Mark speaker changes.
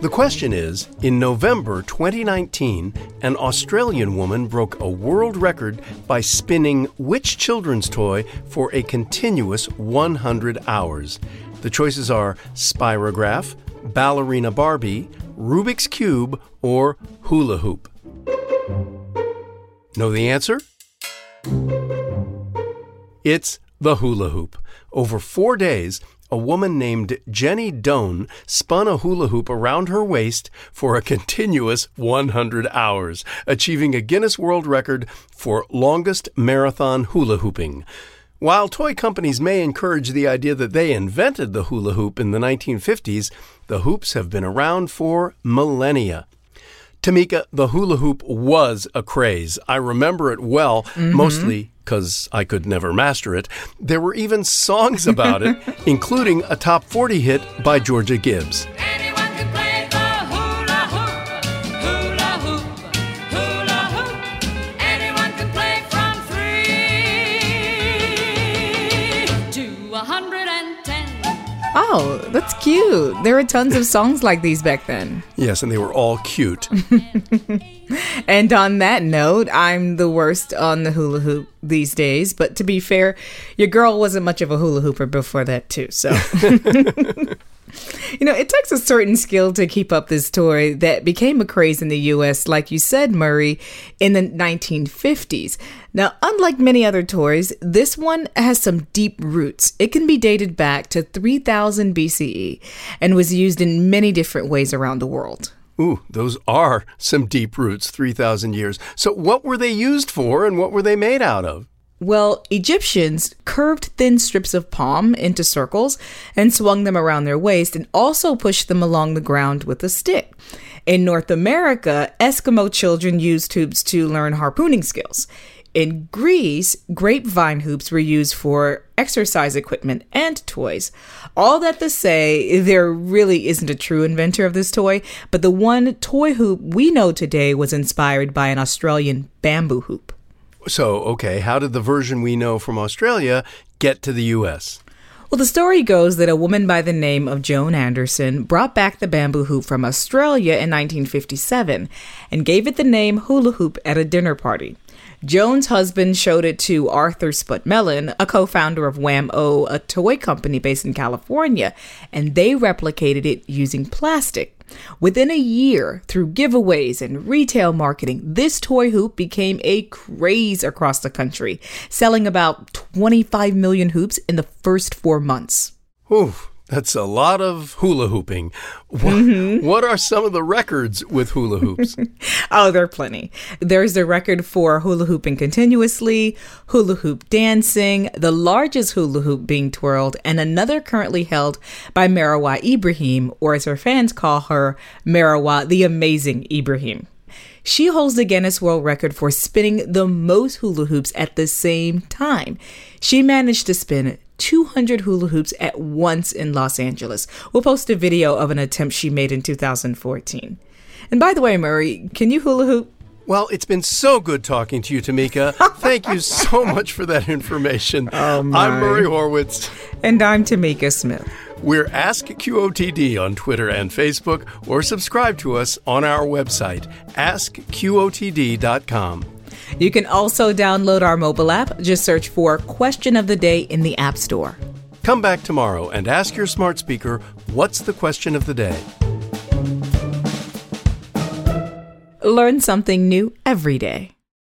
Speaker 1: The question is In November 2019, an Australian woman broke a world record by spinning which children's toy for a continuous 100 hours? The choices are Spirograph, Ballerina Barbie, Rubik's Cube, or Hula Hoop. Know the answer? It's the hula hoop. Over four days, a woman named Jenny Doan spun a hula hoop around her waist for a continuous 100 hours, achieving a Guinness World Record for longest marathon hula hooping. While toy companies may encourage the idea that they invented the hula hoop in the 1950s, the hoops have been around for millennia. Tamika, the hula hoop was a craze. I remember it well, mm-hmm. mostly because I could never master it. There were even songs about it, including a top 40 hit by Georgia Gibbs.
Speaker 2: Oh, that's cute. There were tons of songs like these back then.
Speaker 1: Yes, and they were all cute.
Speaker 2: and on that note, I'm the worst on the hula hoop these days. But to be fair, your girl wasn't much of a hula hooper before that, too. So. You know, it takes a certain skill to keep up this toy that became a craze in the US, like you said, Murray, in the 1950s. Now, unlike many other toys, this one has some deep roots. It can be dated back to 3000 BCE and was used in many different ways around the world.
Speaker 1: Ooh, those are some deep roots, 3,000 years. So, what were they used for and what were they made out of?
Speaker 2: Well, Egyptians curved thin strips of palm into circles and swung them around their waist and also pushed them along the ground with a stick. In North America, Eskimo children used hoops to learn harpooning skills. In Greece, grapevine hoops were used for exercise equipment and toys. All that to say, there really isn't a true inventor of this toy, but the one toy hoop we know today was inspired by an Australian bamboo hoop.
Speaker 1: So, okay, how did the version we know from Australia get to the US?
Speaker 2: Well, the story goes that a woman by the name of Joan Anderson brought back the bamboo hoop from Australia in 1957 and gave it the name hula hoop at a dinner party. Joan's husband showed it to Arthur Spud Melin, a co founder of Wham-O, a toy company based in California, and they replicated it using plastic. Within a year, through giveaways and retail marketing, this toy hoop became a craze across the country, selling about 25 million hoops in the first four months.
Speaker 1: Ooh, that's a lot of hula hooping. What, mm-hmm. what, are some of the records with hula hoops?
Speaker 2: oh, there are plenty. There's the record for hula hooping continuously, hula hoop dancing, the largest hula hoop being twirled, and another currently held by Marawa Ibrahim, or as her fans call her, Marawa the Amazing Ibrahim. She holds the Guinness World Record for spinning the most hula hoops at the same time. She managed to spin 200 hula hoops at once in Los Angeles. We'll post a video of an attempt she made in 2014. And by the way, Murray, can you hula hoop?
Speaker 1: Well, it's been so good talking to you, Tamika. Thank you so much for that information.
Speaker 2: Oh,
Speaker 1: I'm Murray Horwitz.
Speaker 2: And I'm Tamika Smith.
Speaker 1: We're Ask QOTD on Twitter and Facebook, or subscribe to us on our website, askqotd.com.
Speaker 2: You can also download our mobile app. Just search for Question of the Day in the App Store.
Speaker 1: Come back tomorrow and ask your smart speaker, What's the question of the day?
Speaker 2: Learn something new every day.